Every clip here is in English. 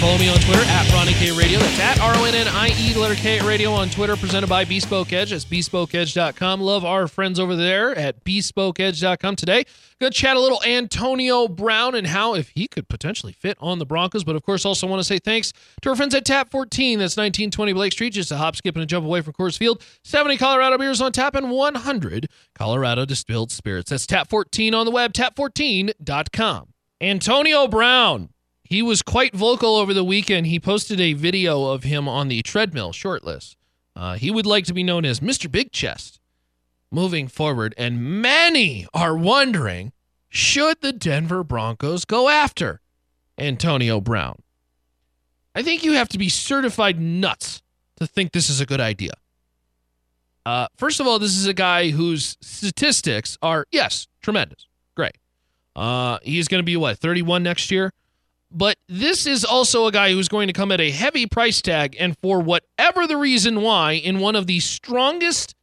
Follow me on Twitter at Ronnie K Radio. That's at R O N N I E letter K Radio on Twitter, presented by Bespoke Edge. That's bespokeedge.com. Love our friends over there at bespokeedge.com today. Gonna chat a little Antonio Brown and how if he could potentially fit on the Broncos. But of course, also want to say thanks to our friends at Tap 14. That's 1920 Blake Street, just a hop, skip, and a jump away from Coors Field. 70 Colorado beers on tap and 100 Colorado distilled spirits. That's Tap 14 on the web, tap14.com. Antonio Brown he was quite vocal over the weekend. He posted a video of him on the treadmill, shortlist. Uh, he would like to be known as Mr. Big Chest moving forward, and many are wondering should the Denver Broncos go after Antonio Brown? I think you have to be certified nuts to think this is a good idea. Uh, first of all, this is a guy whose statistics are, yes, tremendous. Great. Uh, he's going to be, what, 31 next year? But this is also a guy who's going to come at a heavy price tag, and for whatever the reason why, in one of the strongest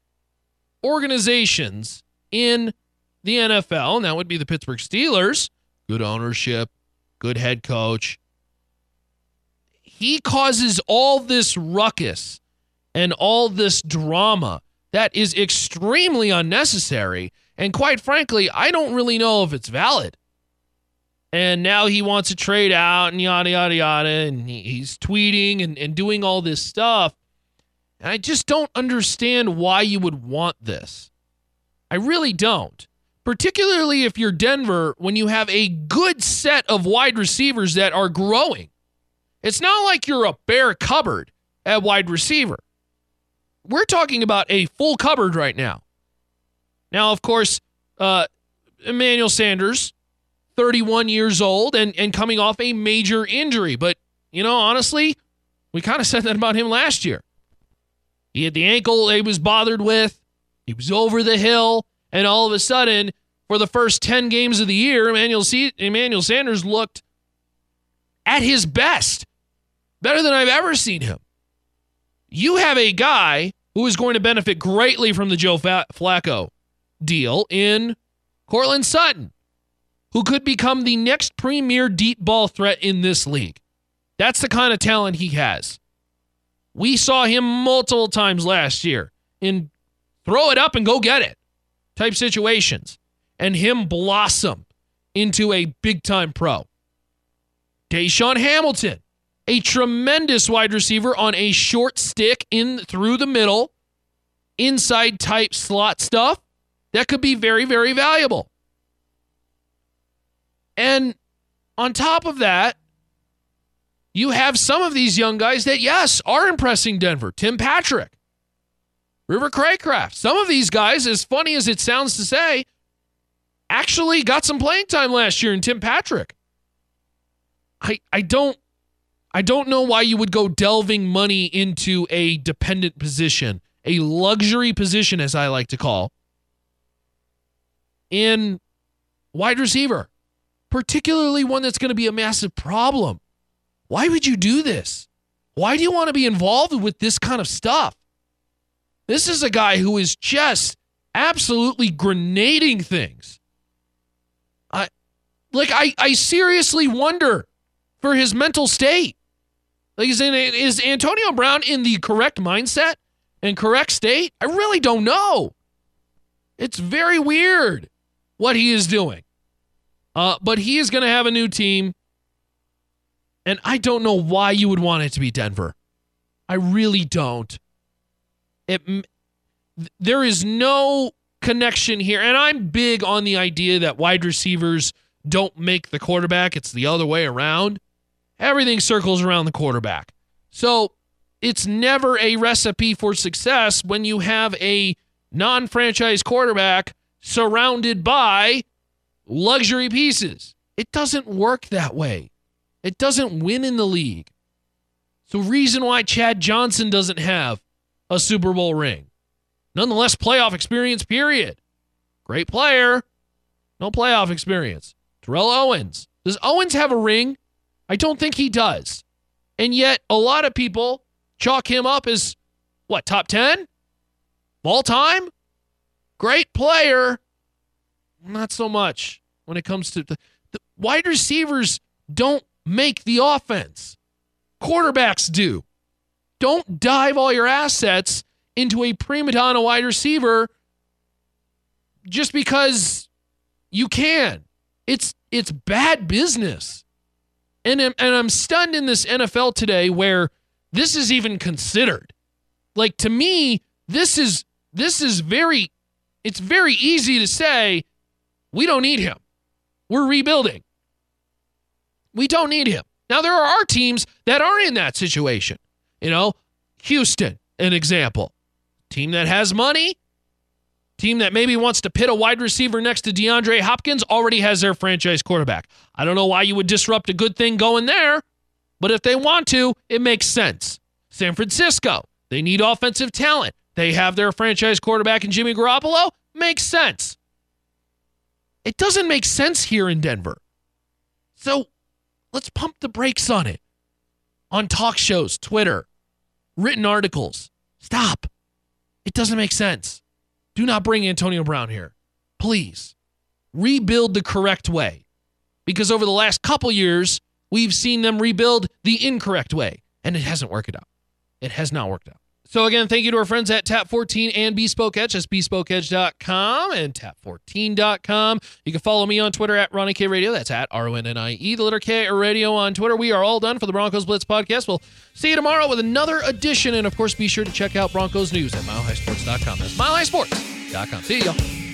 organizations in the NFL, and that would be the Pittsburgh Steelers, good ownership, good head coach. He causes all this ruckus and all this drama that is extremely unnecessary. And quite frankly, I don't really know if it's valid and now he wants to trade out and yada yada yada. And he's tweeting and, and doing all this stuff. And i just don't understand why you would want this. I really don't. Particularly if you're denver when you have a good set of wide receivers that are growing. It's not like you're a bare cupboard at wide receiver. We're talking about a full cupboard right now. Now of course uh, emmanuel sanders 31 years old and, and coming off a major injury. But, you know, honestly, we kind of said that about him last year. He had the ankle he was bothered with, he was over the hill, and all of a sudden, for the first 10 games of the year, Emmanuel, C- Emmanuel Sanders looked at his best, better than I've ever seen him. You have a guy who is going to benefit greatly from the Joe Flacco deal in Courtland Sutton who could become the next premier deep ball threat in this league. That's the kind of talent he has. We saw him multiple times last year in throw it up and go get it type situations, and him blossom into a big time pro. DaeSean Hamilton, a tremendous wide receiver on a short stick in through the middle, inside type slot stuff that could be very, very valuable. And on top of that, you have some of these young guys that, yes, are impressing Denver. Tim Patrick, River Cracraft. Some of these guys, as funny as it sounds to say, actually got some playing time last year in Tim Patrick. I I don't I don't know why you would go delving money into a dependent position, a luxury position as I like to call, in wide receiver particularly one that's going to be a massive problem. Why would you do this? Why do you want to be involved with this kind of stuff? This is a guy who is just absolutely grenading things. I like I I seriously wonder for his mental state. Like is, in, is Antonio Brown in the correct mindset and correct state? I really don't know. It's very weird what he is doing. Uh, but he is going to have a new team. And I don't know why you would want it to be Denver. I really don't. It, there is no connection here. And I'm big on the idea that wide receivers don't make the quarterback, it's the other way around. Everything circles around the quarterback. So it's never a recipe for success when you have a non franchise quarterback surrounded by luxury pieces. It doesn't work that way. It doesn't win in the league. So, reason why Chad Johnson doesn't have a Super Bowl ring. Nonetheless, playoff experience, period. Great player. No playoff experience. Terrell Owens. Does Owens have a ring? I don't think he does. And yet, a lot of people chalk him up as what, top 10? All time? Great player. Not so much when it comes to the, the wide receivers don't make the offense. Quarterbacks do. Don't dive all your assets into a prima donna wide receiver just because you can. It's it's bad business. And and I'm stunned in this NFL today where this is even considered. Like to me, this is this is very it's very easy to say we don't need him. We're rebuilding. We don't need him. Now there are teams that are in that situation. You know, Houston, an example. Team that has money, team that maybe wants to pit a wide receiver next to DeAndre Hopkins already has their franchise quarterback. I don't know why you would disrupt a good thing going there, but if they want to, it makes sense. San Francisco, they need offensive talent. They have their franchise quarterback in Jimmy Garoppolo. Makes sense. It doesn't make sense here in Denver. So let's pump the brakes on it. On talk shows, Twitter, written articles. Stop. It doesn't make sense. Do not bring Antonio Brown here. Please rebuild the correct way. Because over the last couple years, we've seen them rebuild the incorrect way, and it hasn't worked out. It has not worked out. So again, thank you to our friends at Tap 14 and Bespoke Edge. That's bespokeedge.com and tap14.com. You can follow me on Twitter at Ronnie K Radio. That's at R-O-N-N-I-E, the letter K radio on Twitter. We are all done for the Broncos Blitz podcast. We'll see you tomorrow with another edition. And of course, be sure to check out Broncos news at milehighsports.com. That's milehighsports.com. See y'all.